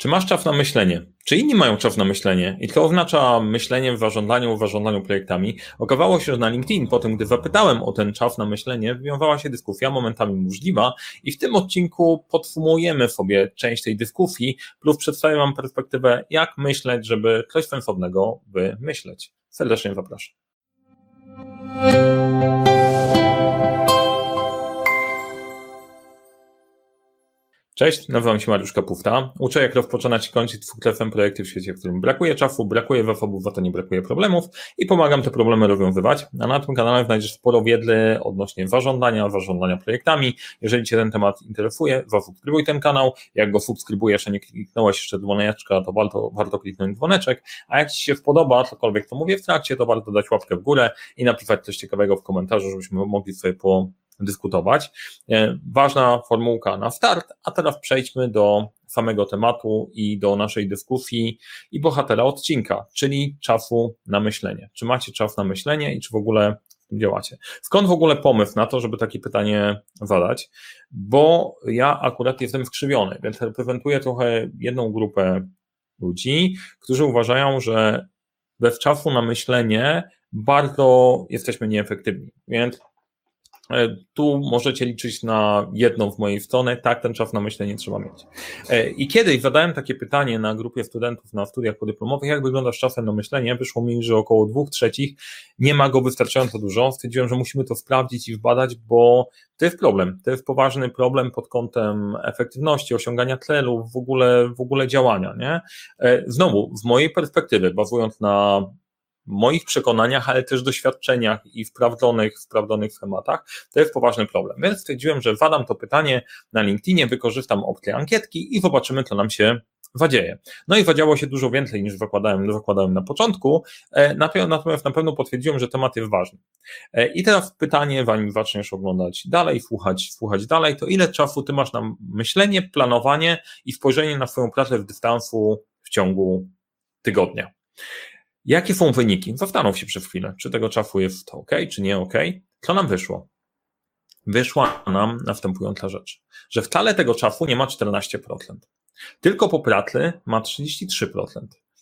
Czy masz czas na myślenie? Czy inni mają czas na myślenie? I to oznacza myślenie w zarządzaniu, w zarządzaniu projektami. Okazało się, że na LinkedIn, po tym, gdy zapytałem o ten czas na myślenie, wiązała się dyskusja momentami możliwa i w tym odcinku podsumujemy sobie część tej dyskusji, plus przedstawię Wam perspektywę, jak myśleć, żeby coś sensownego wymyśleć. Serdecznie zapraszam. Cześć, nazywam się Mariusz Kapufta. Uczę, jak rozpoczynać i kończyć dwukrefem projekty w świecie, w którym brakuje czasu, brakuje zasobów, a to nie brakuje problemów i pomagam te problemy rozwiązywać. A na tym kanale znajdziesz sporo wiedzy odnośnie zarządzania, zarządzania projektami. Jeżeli Cię ten temat interesuje, zasubskrybuj ten kanał. Jak go subskrybujesz, a nie kliknąłeś jeszcze dzwoneczka, to warto, warto kliknąć dzwoneczek. A jak Ci się spodoba cokolwiek, co mówię w trakcie, to warto dać łapkę w górę i napisać coś ciekawego w komentarzu, żebyśmy mogli sobie po dyskutować. E, ważna formułka na start, a teraz przejdźmy do samego tematu i do naszej dyskusji i bohatera odcinka, czyli czasu na myślenie. Czy macie czas na myślenie i czy w ogóle działacie? Skąd w ogóle pomysł na to, żeby takie pytanie zadać? Bo ja akurat jestem skrzywiony, więc reprezentuję trochę jedną grupę ludzi, którzy uważają, że bez czasu na myślenie bardzo jesteśmy nieefektywni. Więc tu możecie liczyć na jedną w mojej stronę, tak, ten czas na myślenie trzeba mieć. E, I kiedyś zadałem takie pytanie na grupie studentów na studiach podyplomowych, jak wygląda z czasem na myślenie, wyszło mi, że około dwóch trzecich nie ma go wystarczająco dużo. Stwierdziłem, że musimy to sprawdzić i wbadać, bo to jest problem. To jest poważny problem pod kątem efektywności, osiągania celów, w ogóle, w ogóle działania, nie? E, znowu, z mojej perspektywy, bazując na moich przekonaniach, ale też doświadczeniach i sprawdzonych, sprawdzonych schematach, to jest poważny problem. Więc stwierdziłem, że zadam to pytanie na LinkedInie, wykorzystam opcję ankietki i zobaczymy, co nam się wadzieje. No i wadziało się dużo więcej niż zakładałem, zakładałem na początku, e, natomiast na pewno potwierdziłem, że temat jest ważny. E, I teraz pytanie, zanim zaczniesz oglądać dalej, słuchać, słuchać dalej, to ile czasu ty masz na myślenie, planowanie i spojrzenie na swoją pracę w dystansu w ciągu tygodnia? Jakie są wyniki? Zastanów się przez chwilę, czy tego czasu jest ok, czy nie ok. Co nam wyszło? Wyszła nam następująca rzecz, że wcale tego czasu nie ma 14%. Tylko po pracy ma 33%.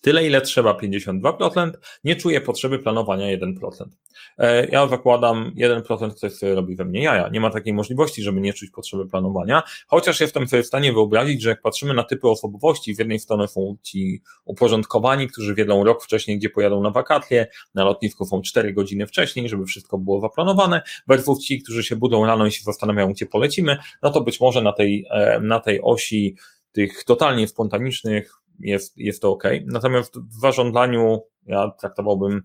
Tyle, ile trzeba 52%, nie czuję potrzeby planowania 1%. E, ja zakładam 1% ktoś sobie robi we mnie jaja. Nie ma takiej możliwości, żeby nie czuć potrzeby planowania, chociaż jestem sobie w stanie wyobrazić, że jak patrzymy na typy osobowości, z jednej strony są ci uporządkowani, którzy wiedzą rok wcześniej, gdzie pojadą na wakacje, na lotnisku są 4 godziny wcześniej, żeby wszystko było zaplanowane, versus ci, którzy się budzą rano i się zastanawiają, gdzie polecimy, no to być może na tej, e, na tej osi tych totalnie spontanicznych jest, jest to ok. Natomiast w zarządzaniu ja traktowałbym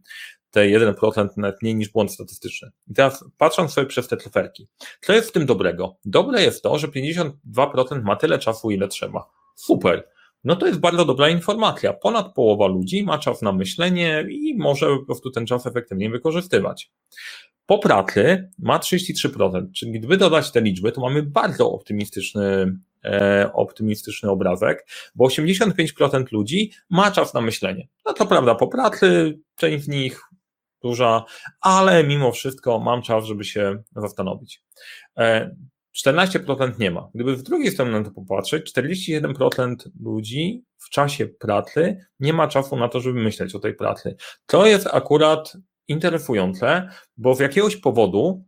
te 1% nawet mniej niż błąd statystyczny. I teraz patrząc sobie przez te cyferki, co jest w tym dobrego? Dobre jest to, że 52% ma tyle czasu, ile trzeba. Super. No to jest bardzo dobra informacja. Ponad połowa ludzi ma czas na myślenie i może po prostu ten czas efektywnie wykorzystywać. Po pracy ma 33%, czyli gdyby dodać te liczby, to mamy bardzo optymistyczny optymistyczny obrazek, bo 85% ludzi ma czas na myślenie. No to prawda, po pracy część z nich duża, ale mimo wszystko mam czas, żeby się zastanowić. 14% e, nie ma. Gdyby z drugiej strony na to popatrzeć, 41% ludzi w czasie pracy nie ma czasu na to, żeby myśleć o tej pracy. To jest akurat interesujące, bo z jakiegoś powodu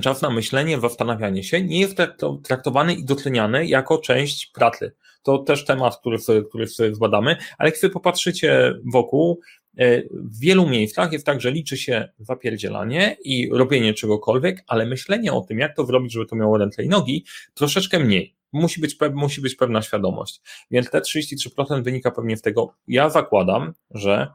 czas na myślenie, zastanawianie się nie jest traktowany i doceniany jako część pracy. To też temat, który sobie, który sobie zbadamy, ale sobie popatrzycie wokół, e, w wielu miejscach jest tak, że liczy się zapierdzielanie i robienie czegokolwiek, ale myślenie o tym, jak to zrobić, żeby to miało ręce i nogi, troszeczkę mniej. Musi być, musi być pewna świadomość. Więc te 33% wynika pewnie z tego. Ja zakładam, że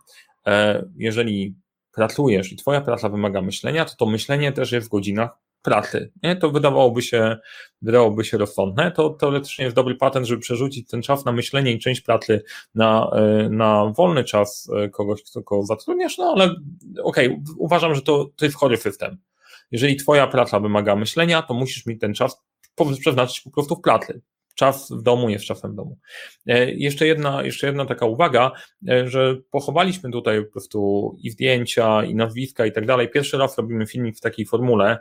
e, jeżeli pracujesz i twoja praca wymaga myślenia, to to myślenie też jest w godzinach pracy. Nie? To wydawałoby się, wydawałoby się rozsądne. To teoretycznie jest dobry patent, żeby przerzucić ten czas na myślenie i część pracy na, e, na wolny czas e, kogoś, kogo zatrudniasz, no ale okej, okay, uważam, że to, to jest chory system. Jeżeli twoja praca wymaga myślenia, to musisz mieć ten czas przeznaczyć po prostu w pracy. Czas w domu jest czasem w domu. E, jeszcze jedna, jeszcze jedna taka uwaga, że pochowaliśmy tutaj po prostu i zdjęcia, i nazwiska i tak dalej. Pierwszy raz robimy filmik w takiej formule,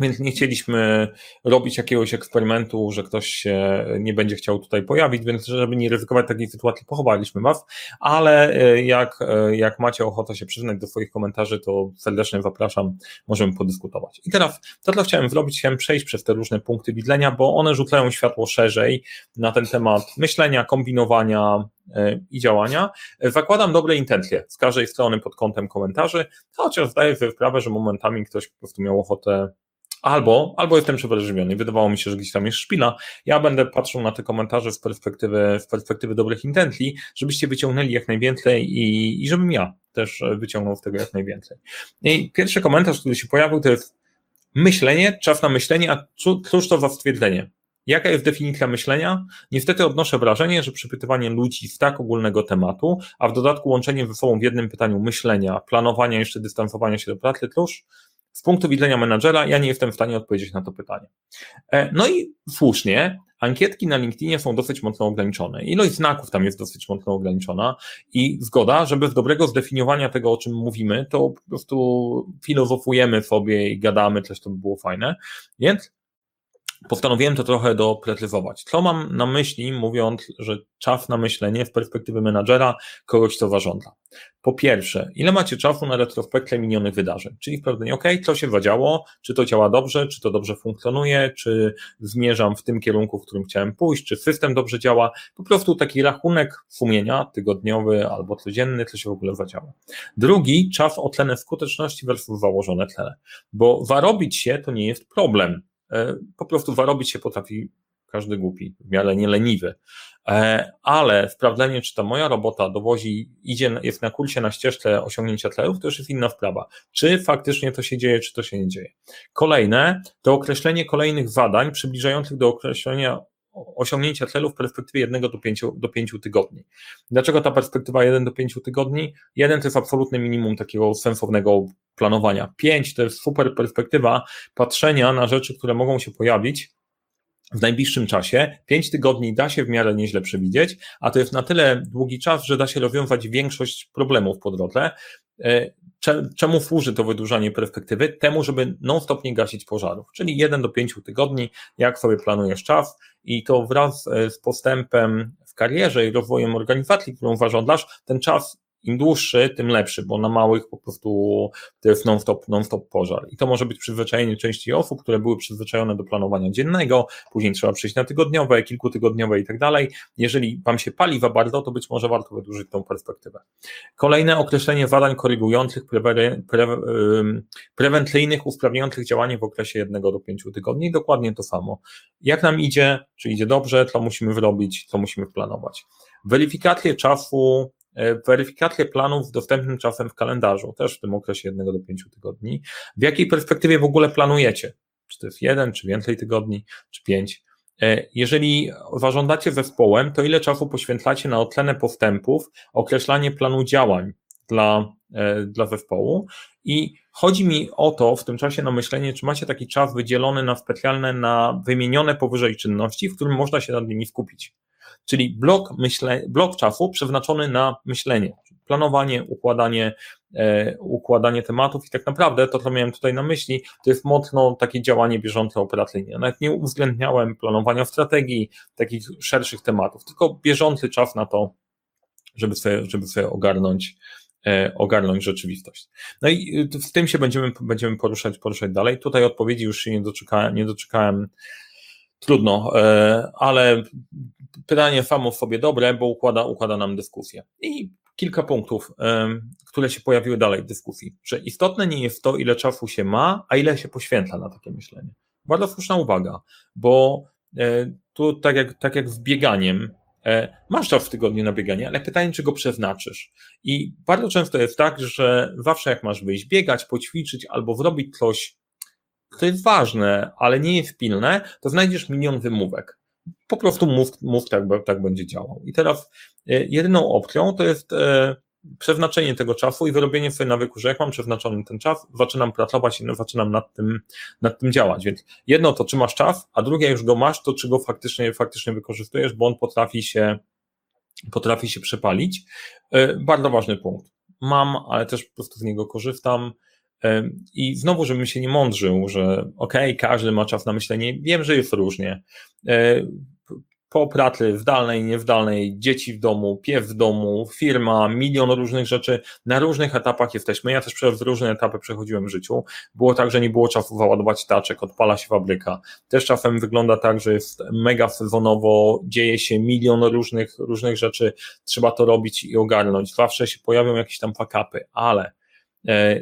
Więc nie chcieliśmy robić jakiegoś eksperymentu, że ktoś się nie będzie chciał tutaj pojawić, więc żeby nie ryzykować takiej sytuacji, pochowaliśmy Was, ale e, jak, e, jak macie ochotę się przyznać do swoich komentarzy, to serdecznie zapraszam, możemy podyskutować. I teraz to, co chciałem zrobić, chciałem przejść przez te różne punkty widzenia, bo one rzucają światło szerzej na ten temat myślenia, kombinowania, e, i działania. Zakładam dobre intencje z każdej strony pod kątem komentarzy, chociaż zdaję sobie sprawę, że momentami ktoś po prostu miał ochotę Albo, albo jestem przewrażliwiony. Wydawało mi się, że gdzieś tam jest szpila. Ja będę patrzył na te komentarze z perspektywy, z perspektywy dobrych intencji, żebyście wyciągnęli jak najwięcej i, i żebym ja też wyciągnął z tego jak najwięcej. I pierwszy komentarz, który się pojawił, to jest myślenie, czas na myślenie, a cóż to za stwierdzenie? Jaka jest definicja myślenia? Niestety odnoszę wrażenie, że przypytywanie ludzi z tak ogólnego tematu, a w dodatku łączenie ze sobą w jednym pytaniu myślenia, planowania, jeszcze dystansowania się do pracy, cóż, z punktu widzenia menadżera ja nie jestem w stanie odpowiedzieć na to pytanie. E, no i słusznie, ankietki na LinkedInie są dosyć mocno ograniczone. Ilość znaków tam jest dosyć mocno ograniczona i zgoda, że bez dobrego zdefiniowania tego, o czym mówimy, to po prostu filozofujemy sobie i gadamy, coś to by było fajne. Więc postanowiłem to trochę doprecyzować. Co mam na myśli, mówiąc, że czas na myślenie w perspektywy menadżera kogoś, co zarządza? Po pierwsze, ile macie czasu na retrospekcję minionych wydarzeń? Czyli sprawdzenie, OK, co się zadziało, czy to działa dobrze, czy to dobrze funkcjonuje, czy zmierzam w tym kierunku, w którym chciałem pójść, czy system dobrze działa. Po prostu taki rachunek sumienia tygodniowy albo codzienny, co się w ogóle zadziało. Drugi, czas oceny skuteczności versus założone cele, bo zarobić się to nie jest problem po prostu zarobić się potrafi każdy głupi, w miarę nieleniwy. E, ale sprawdzenie, czy ta moja robota dowozi, idzie, jest na kursie, na ścieżce osiągnięcia celów, to już jest inna sprawa. Czy faktycznie to się dzieje, czy to się nie dzieje. Kolejne to określenie kolejnych zadań przybliżających do określenia osiągnięcia celów w perspektywie 1 do 5, do 5 tygodni. Dlaczego ta perspektywa 1 do 5 tygodni? 1 to jest absolutne minimum takiego sensownego planowania. 5 to jest super perspektywa patrzenia na rzeczy, które mogą się pojawić w najbliższym czasie. 5 tygodni da się w miarę nieźle przewidzieć, a to jest na tyle długi czas, że da się rozwiązać większość problemów po drodze. Czemu służy to wydłużanie perspektywy? Temu, żeby non-stop nie gasić pożarów, czyli 1 do 5 tygodni, jak sobie planujesz czas i to wraz e, z postępem w karierze i rozwojem organizacji, którą zarządzasz, ten czas im dłuższy, tym lepszy, bo na małych po prostu to jest non-stop, non-stop pożar. I to może być przyzwyczajenie części osób, które były przyzwyczajone do planowania dziennego, później trzeba przejść na tygodniowe, kilkutygodniowe i tak dalej. Jeżeli Wam się pali za bardzo, to być może warto wydłużyć tą perspektywę. Kolejne określenie zadań korygujących, pre, pre, prewencyjnych, usprawniających działanie w okresie jednego do pięciu tygodni. Dokładnie to samo. Jak nam idzie, czy idzie dobrze, co musimy zrobić, co musimy planować. Weryfikację czasu weryfikację planów dostępnym czasem w kalendarzu, też w tym okresie jednego do pięciu tygodni. W jakiej perspektywie w ogóle planujecie? Czy to jest jeden, czy więcej tygodni, czy pięć? E, jeżeli zażądacie zespołem, to ile czasu poświęcacie na ocenę postępów, określanie planu działań dla, e, dla zespołu? I chodzi mi o to w tym czasie na myślenie, czy macie taki czas wydzielony na specjalne, na wymienione powyżej czynności, w którym można się nad nimi skupić czyli blok, myśle, blok czasu przeznaczony na myślenie, planowanie, układanie, e, układanie tematów i tak naprawdę to, co miałem tutaj na myśli, to jest mocno takie działanie bieżące operacyjnie. Nawet nie uwzględniałem planowania strategii, takich szerszych tematów, tylko bieżący czas na to, żeby sobie, żeby sobie ogarnąć, ogarnąć rzeczywistość. No i w tym się będziemy, będziemy poruszać, poruszać dalej. Tutaj odpowiedzi już się nie doczekałem, nie doczekałem trudno, e, ale pytanie samo w sobie dobre, bo układa, układa nam dyskusję. I kilka punktów, które się pojawiły dalej w dyskusji, że istotne nie jest to, ile czasu się ma, a ile się poświęca na takie myślenie. Bardzo słuszna uwaga, bo e, tu tak jak, tak jak z bieganiem, e, masz czas w tygodniu na bieganie, ale pytanie, czy go przeznaczysz. I bardzo często jest tak, że zawsze jak masz wyjść biegać, poćwiczyć albo zrobić coś, co jest ważne, ale nie jest pilne, to znajdziesz milion wymówek po prostu mów, mów tak, tak będzie działał. I teraz e, jedyną opcją to jest e, przeznaczenie tego czasu i wyrobienie sobie nawyku, że jak mam przeznaczony ten czas, zaczynam pracować i zaczynam nad tym, nad tym działać. Więc jedno to, czy masz czas, a drugie, już go masz, to czy go faktycznie, faktycznie wykorzystujesz, bo on potrafi się, potrafi się przepalić. E, bardzo ważny punkt. Mam, ale też po prostu z niego korzystam I znowu, żebym się nie mądrzył, że okej, okay, każdy ma czas na myślenie, wiem, że jest różnie. Po pracy w dalnej, nie w dalnej, dzieci w domu, piew w domu, firma, milion różnych rzeczy, na różnych etapach jesteśmy. Ja też przez różne etapy przechodziłem w życiu. Było tak, że nie było czasu załadować taczek, odpala się fabryka. Też czasem wygląda tak, że jest mega sezonowo, dzieje się milion różnych, różnych rzeczy, trzeba to robić i ogarnąć. Zawsze się pojawią jakieś tam fakapy, ale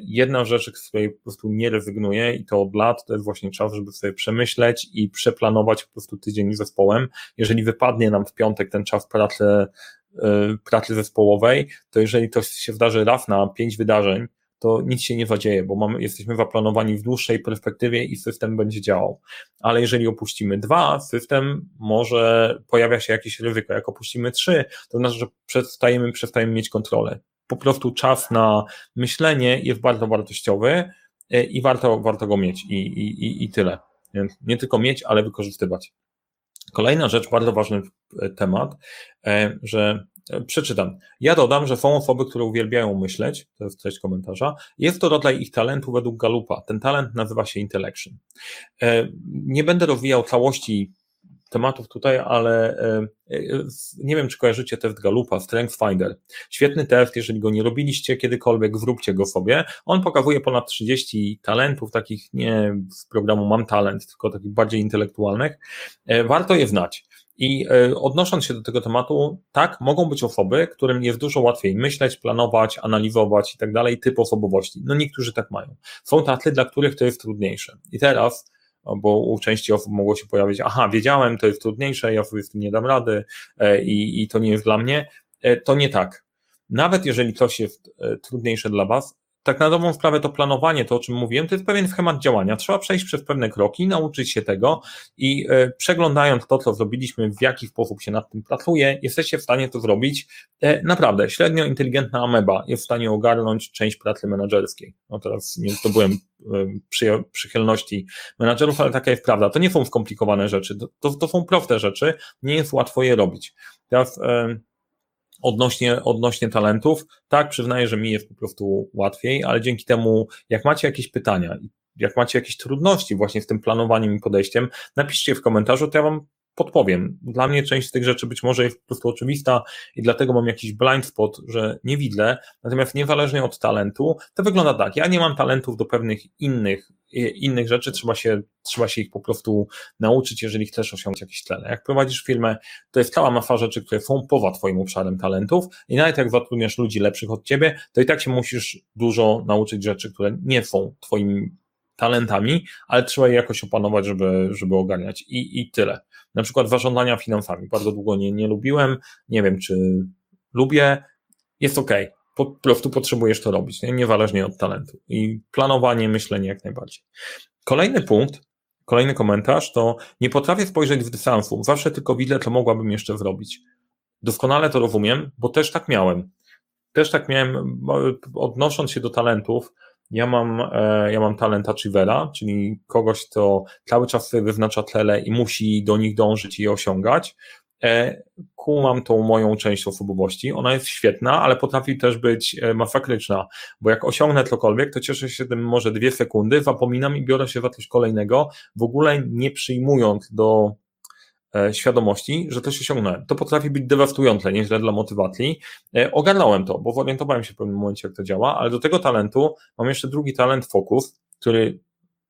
jedna rzecz, z której po prostu nie rezygnuję i to od lat, to jest właśnie czas, żeby sobie przemyśleć i przeplanować po prostu tydzień z zespołem. Jeżeli wypadnie nam w piątek ten czas pracy, e, pracy zespołowej, to jeżeli to się zdarzy raz na pięć wydarzeń, to nic się nie zadzieje, bo mamy, jesteśmy zaplanowani w dłuższej perspektywie i system będzie działał. Ale jeżeli opuścimy dwa, system może pojawia się jakieś ryzyko. Jak opuścimy trzy, to znaczy, że przestajemy, przestajemy mieć kontrolę po prostu czas na myślenie jest bardzo wartościowy e, i warto, warto go mieć i, i, i tyle. Więc nie tylko mieć, ale wykorzystywać. Kolejna rzecz, bardzo ważny e, temat, e, że przeczytam. Ja dodam, że są osoby, które uwielbiają myśleć, to jest treść komentarza. Jest to rodzaj ich talentu według Galupa. Ten talent nazywa się intellection. Nie będę rozwijał całości tematów tutaj, ale e, e, nie wiem, czy kojarzycie test Galupa, Strength Finder. Świetny test, jeżeli go nie robiliście kiedykolwiek, wróbcie go sobie. On pokazuje ponad 30 talentów, takich nie z programu Mam Talent, tylko takich bardziej intelektualnych. E, warto je znać. I odnosząc się do tego tematu, tak, mogą być osoby, którym jest dużo łatwiej myśleć, planować, analizować i tak dalej, typ osobowości. No niektórzy tak mają. Są tacy, dla których to jest trudniejsze. I teraz bo u części osób mogło się pojawić, aha, wiedziałem, to jest trudniejsze, ja sobie z tym nie dam rady e, i, i to nie jest dla mnie. E, to nie tak. Nawet jeżeli coś jest e, trudniejsze dla Was, tak na dobrą sprawę to planowanie, to o czym mówiłem, to jest pewien schemat działania. Trzeba przejść przez pewne kroki, nauczyć się tego i e, przeglądając to, co zrobiliśmy, w jaki sposób się nad tym pracuje, jesteście w stanie to zrobić. E, naprawdę, średnio inteligentna ameba jest w stanie ogarnąć część pracy menedżerskiej. No teraz nie zdobyłem e, przy, przychylności menedżerów, ale taka jest prawda. To nie są skomplikowane rzeczy, to, to, są proste rzeczy, nie jest łatwo je robić. Teraz odnośnie, odnośnie talentów, tak, przyznaję, że mi jest po prostu łatwiej, ale dzięki temu, jak macie jakieś pytania, jak macie jakieś trudności właśnie z tym planowaniem i podejściem, napiszcie w komentarzu, to ja Wam podpowiem. Dla mnie część z tych rzeczy być może jest po prostu oczywista i dlatego mam jakiś blind spot, że nie widzę. Natomiast niezależnie od talentu, to wygląda tak. Ja nie mam talentów do pewnych innych, innych rzeczy, trzeba się, trzeba się ich po prostu nauczyć, jeżeli chcesz osiągnąć jakieś cele. Jak prowadzisz firmę, to jest cała masa rzeczy, które są poza Twoim obszarem talentów i nawet jak zatrudniasz ludzi lepszych od Ciebie, to i tak się musisz dużo nauczyć rzeczy, które nie są Twoim talentami, ale trzeba je jakoś opanować, żeby, żeby ogarniać i, i tyle. Na przykład zarządzania finansami. Bardzo długo nie, nie lubiłem, nie wiem czy lubię, jest ok. Po prostu potrzebujesz to robić, nie? niezależnie od talentu. I planowanie, myślenie jak najbardziej. Kolejny punkt, kolejny komentarz to nie potrafię spojrzeć w dystansu, zawsze tylko widzę, co mogłabym jeszcze zrobić. Doskonale to rozumiem, bo też tak miałem. Też tak miałem, odnosząc się do talentów, ja mam, e, ja mam talent achievera, czyli kogoś, kto cały czas sobie wyznacza cele i musi do nich dążyć i je osiągać. E, kumam tą moją część osobowości. Ona jest świetna, ale potrafi też być e, masakryczna, bo jak osiągnę cokolwiek, to cieszę się tym może dwie sekundy, zapominam i biorę się za coś kolejnego, w ogóle nie przyjmując do E, świadomości, że się osiągnąłem. To potrafi być dewastujące, nieźle dla motywacji. Ogarnąłem to, bo zorientowałem się w pewnym momencie, jak to działa, ale do tego talentu mam jeszcze drugi talent fokus, który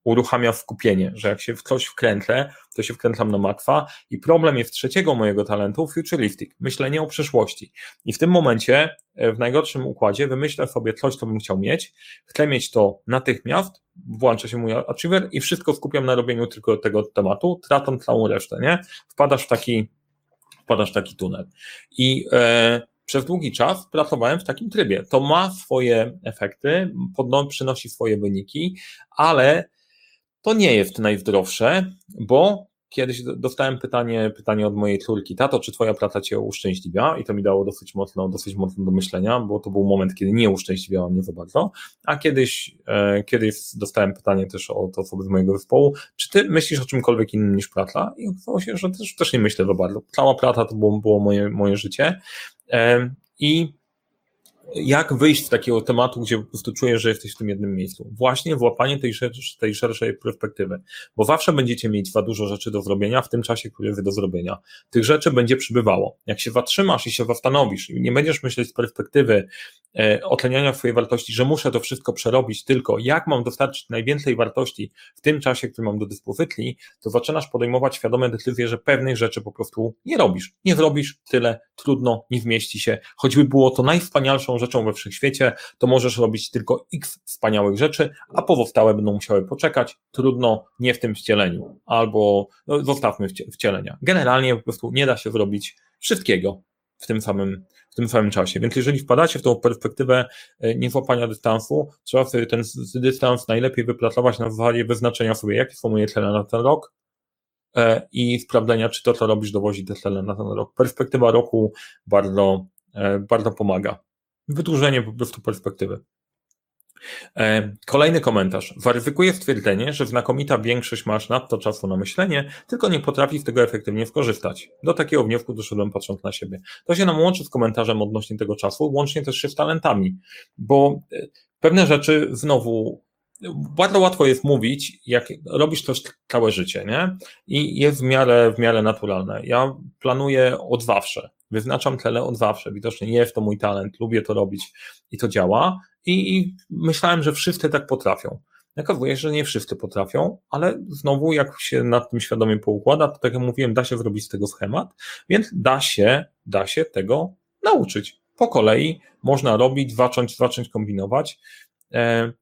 uruchamia skupienie, że jak się w coś wkręcę, to się wkręcam na matwa i problem jest trzeciego mojego talentu, futuristic, myślenie o przyszłości. I w tym momencie, e, w najgorszym układzie, wymyślę sobie coś, co bym chciał mieć, chcę mieć to natychmiast, włącza się mój achiever i wszystko skupiam na robieniu tylko tego tematu, tracąc całą resztę, nie? Wpadasz w taki, wpadasz w taki tunel. I e, przez długi czas pracowałem w takim trybie. To ma swoje efekty, podno, przynosi swoje wyniki, ale to nie jest najzdrowsze, bo kiedyś dostałem pytanie, pytanie od mojej córki, tato, czy twoja praca cię uszczęśliwia? I to mi dało dosyć mocno, dosyć mocno do myślenia, bo to był moment, kiedy nie uszczęśliwiała mnie za bardzo. A kiedyś, e, kiedyś dostałem pytanie też od osoby z mojego zespołu, czy ty myślisz o czymkolwiek innym niż praca? I okazało się, że też, też nie myślę za bardzo. Cała praca to było, było moje, moje życie. E, I jak wyjść z takiego tematu, gdzie po prostu czujesz, że jesteś w tym jednym miejscu? Właśnie włapanie tej, tej szerszej perspektywy, bo zawsze będziecie mieć za dużo rzeczy do zrobienia w tym czasie, który jest do zrobienia. Tych rzeczy będzie przybywało. Jak się zatrzymasz i się zastanowisz i nie będziesz myśleć z perspektywy e, otleniania swojej wartości, że muszę to wszystko przerobić, tylko jak mam dostarczyć najwięcej wartości w tym czasie, który mam do dyspozycji, to zaczynasz podejmować świadome decyzje, że pewnych rzeczy po prostu nie robisz. Nie zrobisz, tyle, trudno, nie wmieści się. Choćby było to najwspanialszą rzeczą we wszechświecie, to możesz robić tylko x wspaniałych rzeczy, a pozostałe będą musiały poczekać. Trudno, nie w tym wcieleniu, albo no, zostawmy wcielenia. Generalnie po prostu nie da się zrobić wszystkiego w tym samym, w tym samym czasie. Więc jeżeli wpadacie w tą perspektywę e, niezłapania dystansu, trzeba sobie ten dystans najlepiej wypracować na zasadzie wyznaczenia sobie, jakie są moje cele na ten rok, e, i sprawdzenia, czy to, co robisz, dowozi te cele na ten rok. Perspektywa roku bardzo, e, bardzo pomaga wydłużenie po prostu perspektywy. E, kolejny komentarz. Waryfikuje stwierdzenie, że znakomita większość masz nadto czasu na myślenie, tylko nie potrafi z tego efektywnie skorzystać. Do takiego wniosku doszedłem patrząc na siebie. To się nam łączy z komentarzem odnośnie tego czasu, łącznie też się z talentami, bo e, pewne rzeczy znowu bardzo łatwo jest mówić, jak robisz to całe życie, nie? I jest w miarę, w miarę naturalne. Ja planuję od zawsze. Wyznaczam cele od zawsze. Widocznie nie jest to mój talent, lubię to robić i to działa. I, i myślałem, że wszyscy tak potrafią. Okazuje się, że nie wszyscy potrafią, ale znowu, jak się nad tym świadomie poukłada, to tak jak mówiłem, da się zrobić z tego schemat, więc da się, da się tego nauczyć. Po kolei można robić, zacząć, zacząć kombinować. E,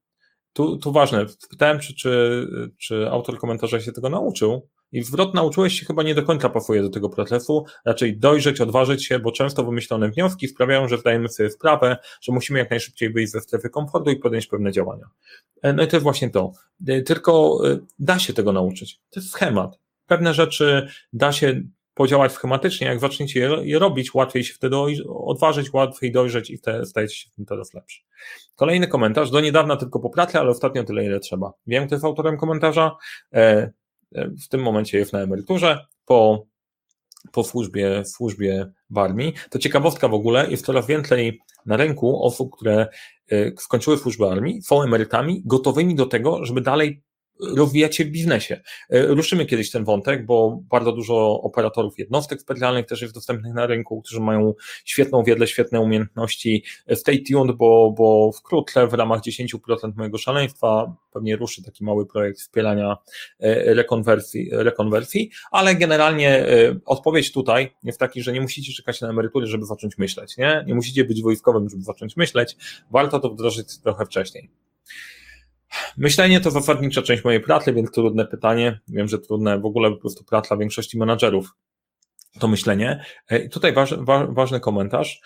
tu, tu ważne, pytałem, czy, czy, czy autor komentarza się tego nauczył. I zwrot nauczyłeś się chyba nie do końca pasuje do tego procesu, raczej dojrzeć, odważyć się, bo często wymyślone wnioski sprawiają, że zdajemy sobie sprawę, że musimy jak najszybciej wyjść ze strefy komfortu i podjąć pewne działania. E, no i to jest właśnie to. E, tylko e, da się tego nauczyć. To jest schemat. Pewne rzeczy da się podziałać schematycznie, jak zaczniecie je, robić, łatwiej się wtedy odważyć, łatwiej dojrzeć i wtedy stajecie się w tym coraz lepszy. Kolejny komentarz, do niedawna tylko po pracy, ale ostatnio tyle, ile trzeba. Wiem, kto jest autorem komentarza, w tym momencie jest na emeryturze, po, po służbie, służbie w armii. To ciekawostka w ogóle, jest coraz więcej na rynku osób, które e, skończyły służbę armii, są emerytami, gotowymi do tego, żeby dalej rozwijać się w biznesie. E, ruszymy kiedyś ten wątek, bo bardzo dużo operatorów jednostek specjalnych też jest dostępnych na rynku, którzy mają świetną wiedzę, świetne umiejętności. E, stay tuned, bo, bo wkrótce w ramach 10% mojego szaleństwa pewnie ruszy taki mały projekt wspierania e, rekonwersji, rekonwersji ale generalnie odpowiedź tutaj jest taki, że nie musicie czekać na emerytury, żeby zacząć myśleć, nie? Nie musicie być wojskowym, żeby zacząć myśleć, warto to wdrożyć trochę wcześniej. Myślenie to zasadnicza część mojej pracy, więc trudne pytanie. Wiem, że trudne w ogóle po prostu praca większości menadżerów to myślenie. E, I tutaj waż, wa, ważny komentarz.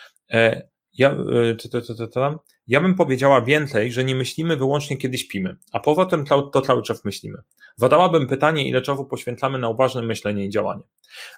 Ja, e, ja bym powiedziała więcej, że nie myślimy wyłącznie kiedy śpimy, a poza tym to, to cały czas myślimy. Zadałabym pytanie, ile czasu poświęcamy na uważne myślenie i działanie.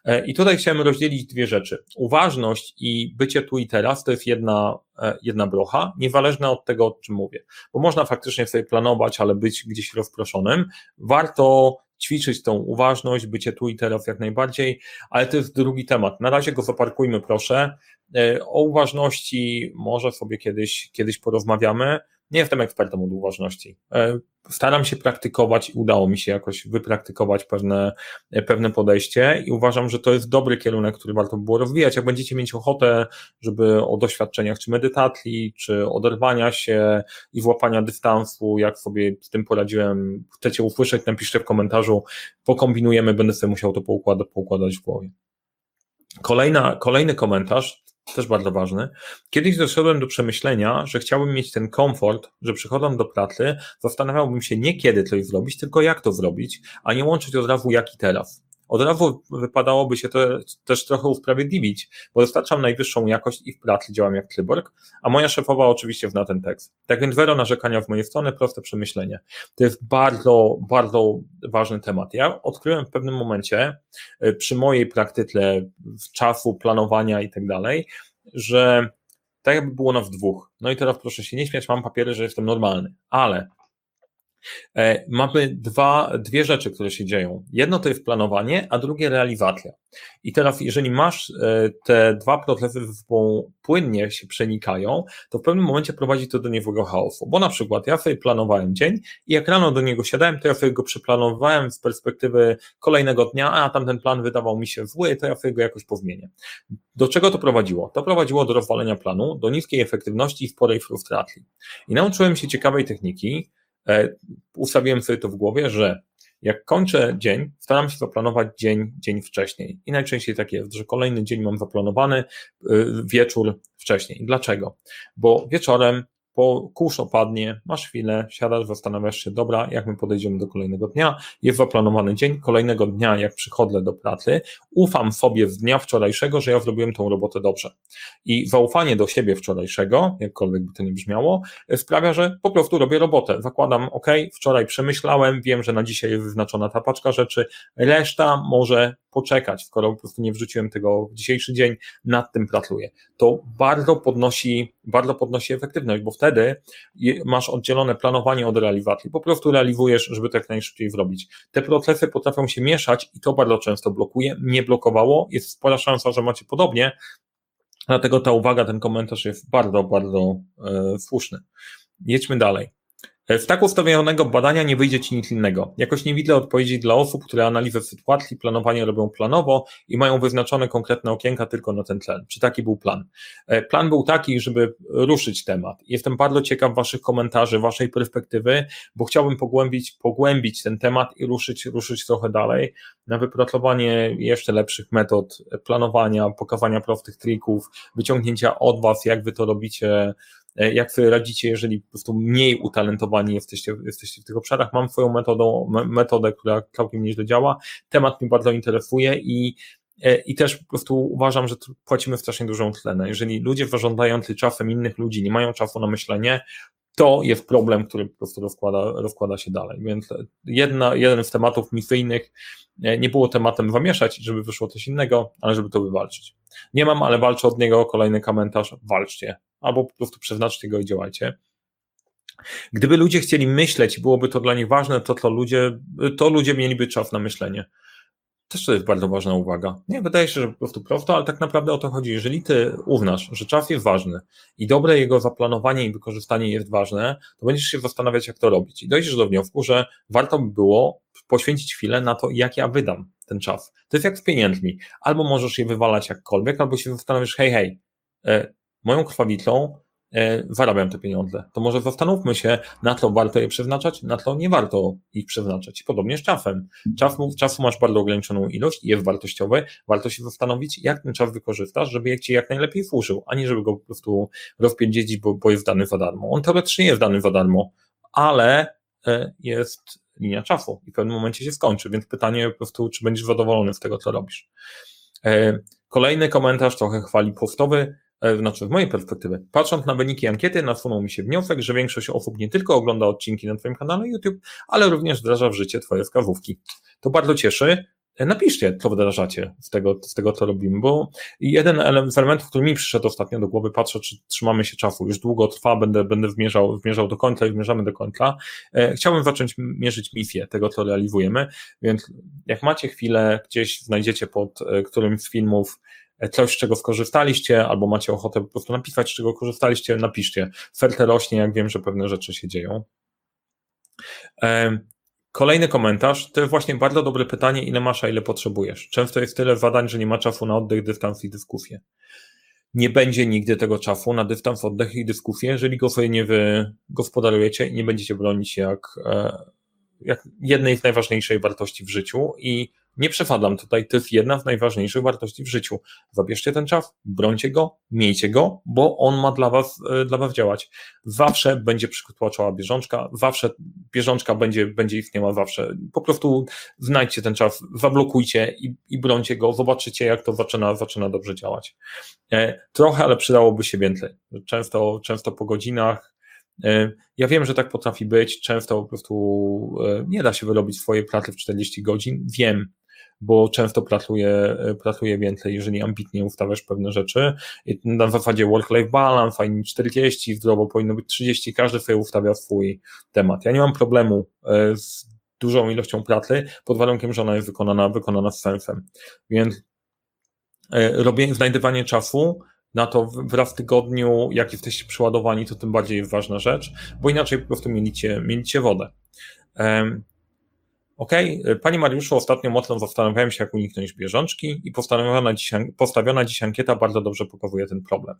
E, I tutaj chciałem rozdzielić dwie rzeczy. Uważność i bycie tu i teraz to jest jedna, e, jedna brocha, niezależna od tego, o czym mówię. Bo można faktycznie sobie planować, ale być gdzieś rozproszonym. Warto ćwiczyć tą uważność, bycie tu i teraz jak najbardziej, ale to jest drugi temat. Na razie go zaparkujmy, proszę. E, o uważności może sobie kiedyś, kiedyś porozmawiamy. Nie jestem ekspertem od uważności. E, staram się praktykować i udało mi się jakoś wypraktykować pewne, pewne podejście i uważam, że to jest dobry kierunek, który warto by było rozwijać. Jak będziecie mieć ochotę, żeby o doświadczeniach czy medytacji, czy oderwania się i złapania dystansu, jak sobie z tym poradziłem, chcecie usłyszeć, napiszcie w komentarzu, pokombinujemy, będę sobie musiał to poukładać, poukładać w głowie. Kolejna, kolejny komentarz, też bardzo ważny. Kiedyś doszedłem do przemyślenia, że chciałbym mieć ten komfort, że przychodząc do pracy, zastanawiałbym się nie kiedy coś zrobić, tylko jak to zrobić, a nie łączyć od razu jak i teraz. Od razu wypadałoby się to też trochę usprawiedliwić, bo dostarczam najwyższą jakość i w pracy działam jak cyborg, a moja szefowa oczywiście zna ten tekst. Tak więc zero narzekania w mojej strony, proste przemyślenie. To jest bardzo, bardzo ważny temat. Ja odkryłem w pewnym momencie e, przy mojej praktyce czasu, planowania i tak dalej, że tak jakby było nas dwóch. No i teraz proszę się nie śmiać, mam papiery, że jestem normalny, ale mamy dwa, dwie rzeczy, które się dzieją. Jedno to jest planowanie, a drugie realizacja. I teraz, jeżeli masz e, te dwa procesy ze sobą płynnie się przenikają, to w pewnym momencie prowadzi to do niewłego chaosu. Bo na przykład ja sobie planowałem dzień i jak rano do niego siadałem, to ja sobie go przeplanowałem z perspektywy kolejnego dnia, a tamten plan wydawał mi się zły, to ja sobie go jakoś powmienię. Do czego to prowadziło? To prowadziło do rozwalenia planu, do niskiej efektywności i sporej frustracji. I nauczyłem się ciekawej techniki, E, ustawiłem sobie to w głowie, że jak kończę dzień, staram się zaplanować dzień, dzień wcześniej. I najczęściej tak jest, że kolejny dzień mam zaplanowany y, wieczór wcześniej. Dlaczego? Bo wieczorem po kurz opadnie, masz chwilę, siadasz, zastanawiasz się, dobra, jak my podejdziemy do kolejnego dnia, jest zaplanowany dzień, kolejnego dnia, jak przychodzę do pracy, ufam sobie z dnia wczorajszego, że ja zrobiłem tą robotę dobrze. I zaufanie do siebie wczorajszego, jakkolwiek by to nie brzmiało, sprawia, że po prostu robię robotę. Zakładam, ok, wczoraj przemyślałem, wiem, że na dzisiaj jest wyznaczona ta paczka rzeczy, reszta może poczekać, skoro po prostu nie wrzuciłem tego w dzisiejszy dzień, nad tym pracuję. To bardzo podnosi, bardzo podnosi efektywność, bo wtedy masz oddzielone planowanie od realizacji. Po prostu realizujesz, żeby to jak najszybciej zrobić. Te procesy potrafią się mieszać i to bardzo często blokuje. Nie blokowało, jest spora szansa, że macie podobnie, dlatego ta uwaga, ten komentarz jest bardzo, bardzo e, słuszny. Jedźmy dalej. E, w tak ustawionego badania nie wyjdzie ci nic innego. Jakoś nie widzę odpowiedzi dla osób, które analizę sytuacji, planowanie robią planowo i mają wyznaczone konkretne okienka tylko na ten cel. Czy taki był plan? E, plan był taki, żeby ruszyć temat. Jestem bardzo ciekaw waszych komentarzy, waszej perspektywy, bo chciałbym pogłębić, pogłębić ten temat i ruszyć, ruszyć trochę dalej na wypracowanie jeszcze lepszych metod planowania, pokazania prostych trików, wyciągnięcia od was, jak wy to robicie, E, jak sobie radzicie, jeżeli po prostu mniej utalentowani jesteście, jesteście w tych obszarach. Mam swoją metodą, metodę, która całkiem nieźle działa. Temat mnie bardzo interesuje i e, i też po prostu uważam, że płacimy strasznie dużą tlenę. Jeżeli ludzie zarządzający czasem innych ludzi nie mają czasu na myślenie, to jest problem, który po prostu rozkłada, rozkłada się dalej. Więc jedna, jeden z tematów misyjnych e, nie było tematem zamieszać, żeby wyszło coś innego, ale żeby to wywalczyć. Nie mam, ale walczę od niego. Kolejny komentarz. Walczcie. Albo po prostu przeznaczcie go i działajcie. Gdyby ludzie chcieli myśleć i byłoby to dla nich ważne, to, to, ludzie, to ludzie mieliby czas na myślenie. Też to jest bardzo ważna uwaga. Nie, wydaje się, że po prostu prosto, ale tak naprawdę o to chodzi. Jeżeli ty uznasz, że czas jest ważny i dobre jego zaplanowanie i wykorzystanie jest ważne, to będziesz się zastanawiać, jak to robić. I dojdziesz do wniosku, że warto by było poświęcić chwilę na to, jak ja wydam ten czas. To jest jak z pieniędzmi. Albo możesz je wywalać jakkolwiek, albo się zastanowisz, hej, hej, e, moją krwawicą E, zarabiam te pieniądze. To może zastanówmy się, na co warto je przeznaczać, na co nie warto ich przeznaczać. Podobnie z czasem. Czasu, czasu masz bardzo ograniczoną ilość i jest wartościowy. Warto się zastanowić, jak ten czas wykorzystasz, żeby jak ci jak najlepiej służył, a nie żeby go po prostu rozpierdzieć, bo, bo jest dany za darmo. On teoretycznie jest dany za darmo, ale e, jest linia czasu i w pewnym momencie się skończy, więc pytanie po prostu, czy będziesz zadowolony z tego, co robisz. E, kolejny komentarz, trochę chwali postowy. E, znaczy z mojej perspektywy, patrząc na wyniki ankiety, nasunął mi się wniosek, że większość osób nie tylko ogląda odcinki na Twoim kanale YouTube, ale również wdraża w życie Twoje wskazówki. To bardzo cieszy. E, napiszcie, co wdrażacie z tego, z tego, co robimy, bo jeden element, z elementów, który mi przyszedł ostatnio do głowy, patrzę, czy trzymamy się czasu, już długo trwa, będę, będę zmierzał, zmierzał do końca i zmierzamy do końca. E, chciałbym zacząć mierzyć misję tego, co realizujemy, więc jak macie chwilę, gdzieś znajdziecie pod którymś z filmów coś, z czego skorzystaliście, albo macie ochotę po prostu napisać, z czego korzystaliście, napiszcie. Fertę rośnie, jak wiem, że pewne rzeczy się dzieją. Kolejny komentarz, to jest właśnie bardzo dobre pytanie, ile masz, a ile potrzebujesz. Często jest tyle zadań, że nie ma czasu na oddech, dystans i dyskusję. Nie będzie nigdy tego czasu na dystans, oddech i dyskusję, jeżeli go sobie nie wygospodarujecie i nie będziecie bronić jak, e, jak jednej z najważniejszych wartości w życiu i nie przepadam tutaj, to jest jedna z najważniejszych wartości w życiu. Zabierzcie ten czas, brońcie go, miejcie go, bo on ma dla was, e, dla was działać. Zawsze będzie przytłaczała bieżączka, zawsze bieżączka będzie, będzie istniała zawsze. Po prostu znajdźcie ten czas, zablokujcie i, i brońcie go, zobaczycie jak to zaczyna, zaczyna dobrze działać. E, trochę, ale przydałoby się więcej. Często, często po godzinach, e, ja wiem, że tak potrafi być, często po prostu nie da się wyrobić swojej pracy w 40 godzin. Wiem, bo często pracuje, pracuje więcej, jeżeli ambitnie ustawiasz pewne rzeczy. I na zasadzie work-life balance, fajnie 40, zdrowo powinno być 30, każdy sobie ustawia swój temat. Ja nie mam problemu e, z dużą ilością pracy, pod warunkiem, że ona jest wykonana, wykonana z sensem. Więc e, robienie, znajdywanie czasu na to wraz w tygodniu, jak jesteście przeładowani, to tym bardziej jest ważna rzecz, bo inaczej po prostu mielicie, mielicie wodę. OK, Panie Mariuszu, ostatnio mocno zastanawiałem się, jak uniknąć bieżączki i postawiona dziś, postawiona dziś ankieta bardzo dobrze pokazuje ten problem.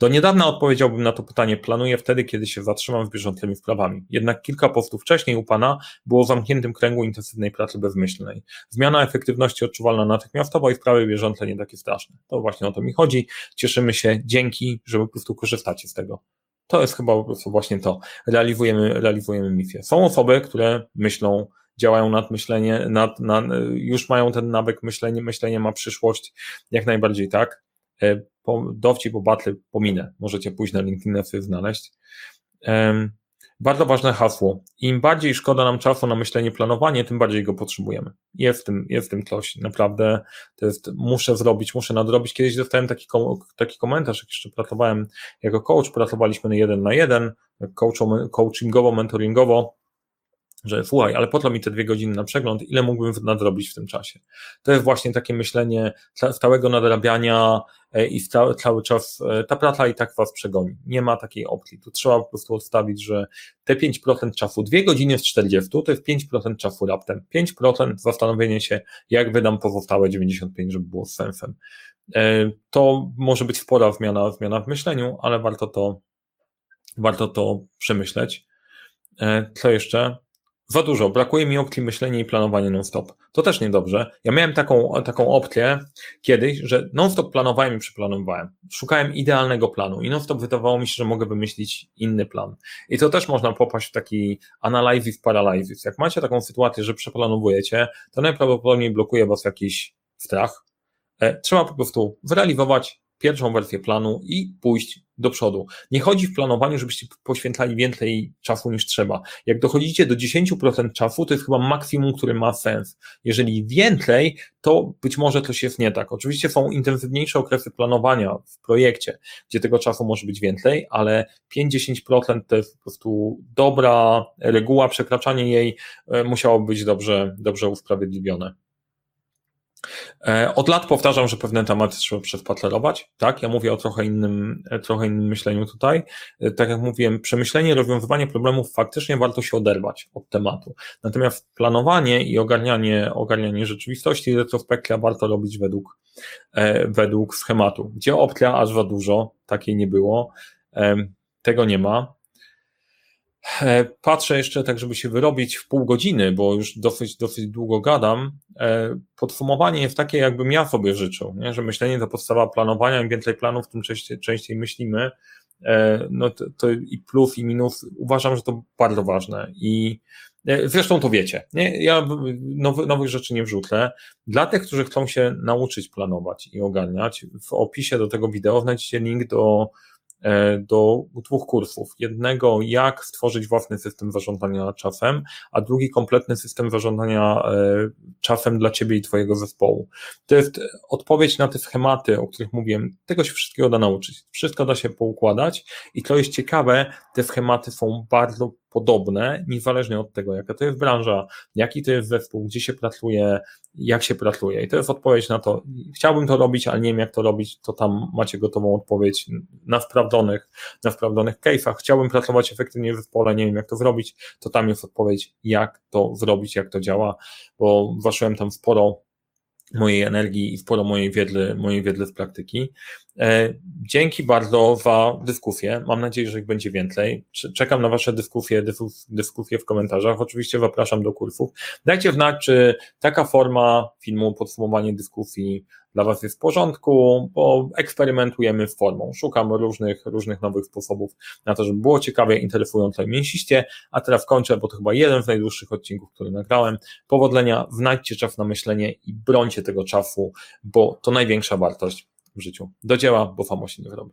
Do niedawna odpowiedziałbym na to pytanie, planuję wtedy, kiedy się zatrzymam z bieżącymi wprawami. Jednak kilka postów wcześniej u Pana było w zamkniętym kręgu intensywnej pracy bezmyślnej. Zmiana efektywności odczuwalna natychmiastowo i wprawy bieżące nie takie straszne. To właśnie o to mi chodzi. Cieszymy się, dzięki, że po prostu korzystacie z tego. To jest chyba po prostu właśnie to. Realizujemy, realizujemy misję. Są osoby, które myślą, działają nad myślenie, nad, nad, już mają ten nawyk myślenia, myślenie ma przyszłość, jak najbardziej tak. E, po, dowcip o battle pominę, możecie pójść na LinkedIn znaleźć. Bardzo ważne hasło. Im bardziej szkoda nam czasu na myślenie, planowanie, tym bardziej go potrzebujemy. Jest w tym, jest w tym coś. Naprawdę to jest, muszę zrobić, muszę nadrobić. Kiedyś dostałem taki, taki komentarz, jak jeszcze pracowałem jako coach, pracowaliśmy na jeden na jeden, coachingowo, mentoringowo że słuchaj, ale po mi te dwie godziny na przegląd, ile mógłbym nadrobić w tym czasie? To jest właśnie takie myślenie stałego nadrabiania e, i cały, cały czas e, ta praca i tak was przegoni. Nie ma takiej opcji. Tu trzeba po prostu odstawić, że te 5% czasu, dwie godziny z 40 to jest 5% czasu raptem. 5% zastanowienie się, jak wydam pozostałe 95, żeby było sensem. E, to może być spora zmiana, zmiana w myśleniu, ale warto to, warto to przemyśleć. Co jeszcze? Za dużo, brakuje mi opcji myślenia i planowania non-stop. To też niedobrze. Ja miałem taką, taką opcję kiedyś, że non-stop planowałem i przeplanowałem. Szukałem idealnego planu i non-stop wydawało mi się, że mogę wymyślić inny plan. I to też można popaść w taki analysis paralysis. Jak macie taką sytuację, że przeplanowujecie, to najprawdopodobniej blokuje was jakiś strach. E, trzeba po prostu wyrealizować pierwszą wersję planu i pójść do przodu. Nie chodzi w planowaniu, żebyście poświęcali więcej czasu niż trzeba. Jak dochodzicie do 10% czasu, to jest chyba maksimum, który ma sens. Jeżeli więcej, to być może coś jest nie tak. Oczywiście są intensywniejsze okresy planowania w projekcie, gdzie tego czasu może być więcej, ale 5-10% to jest po prostu dobra reguła, przekraczanie jej e, musiało być dobrze, dobrze usprawiedliwione. E, od lat powtarzam, że pewne tematy trzeba przespacerować, tak? Ja mówię o trochę innym, e, trochę innym myśleniu tutaj. E, tak jak mówiłem, przemyślenie, rozwiązywanie problemów faktycznie warto się oderwać od tematu. Natomiast planowanie i ogarnianie, ogarnianie rzeczywistości, retrospekcja warto robić według, według schematu. Gdzie opcja aż za dużo, takiej nie było, tego nie ma. E, patrzę jeszcze tak, żeby się wyrobić w pół godziny, bo już dosyć, dosyć długo gadam. E, podsumowanie jest takie, jakbym ja sobie życzył, nie? że myślenie to podstawa planowania, im więcej planów, tym częściej, częściej myślimy. E, no to, to i plus, i minus. Uważam, że to bardzo ważne. I zresztą to wiecie. Nie? Ja nowy, nowych rzeczy nie wrzucę. Dla tych, którzy chcą się nauczyć planować i ogarniać, w opisie do tego wideo znajdziecie link do do dwóch kursów. Jednego, jak stworzyć własny system zarządzania czasem, a drugi, kompletny system zarządzania e, czasem dla ciebie i twojego zespołu. To jest odpowiedź na te schematy, o których mówiłem. Tego się wszystkiego da nauczyć. Wszystko da się poukładać i to jest ciekawe, te schematy są bardzo podobne, niezależnie od tego, jaka to jest branża, jaki to jest zespół, gdzie się pracuje, jak się pracuje. I to jest odpowiedź na to. Chciałbym to robić, ale nie wiem, jak to robić, to tam macie gotową odpowiedź na sprawdzonych, na sprawdzonych case'ach. Chciałbym pracować efektywnie w zespole, nie wiem, jak to zrobić, to tam jest odpowiedź, jak to zrobić, jak to działa, bo zaszyłem tam sporo mojej energii i sporo mojej wiedzy, mojej wiedzy z praktyki. E, dzięki bardzo za dyskusję. Mam nadzieję, że ich będzie więcej. Czekam na Wasze dyskusje, dyskusje w komentarzach. Oczywiście zapraszam do kursów. Dajcie znać, czy taka forma filmu, podsumowanie dyskusji dla Was jest w porządku, bo eksperymentujemy z formą. Szukam różnych, różnych nowych sposobów na to, żeby było ciekawie, interesująco i mięsiście. A teraz kończę, bo to chyba jeden z najdłuższych odcinków, który nagrałem. Powodzenia, znajdźcie czas na myślenie i brońcie tego czasu, bo to największa wartość w życiu. Do dzieła, bo famo się nie wyrobi.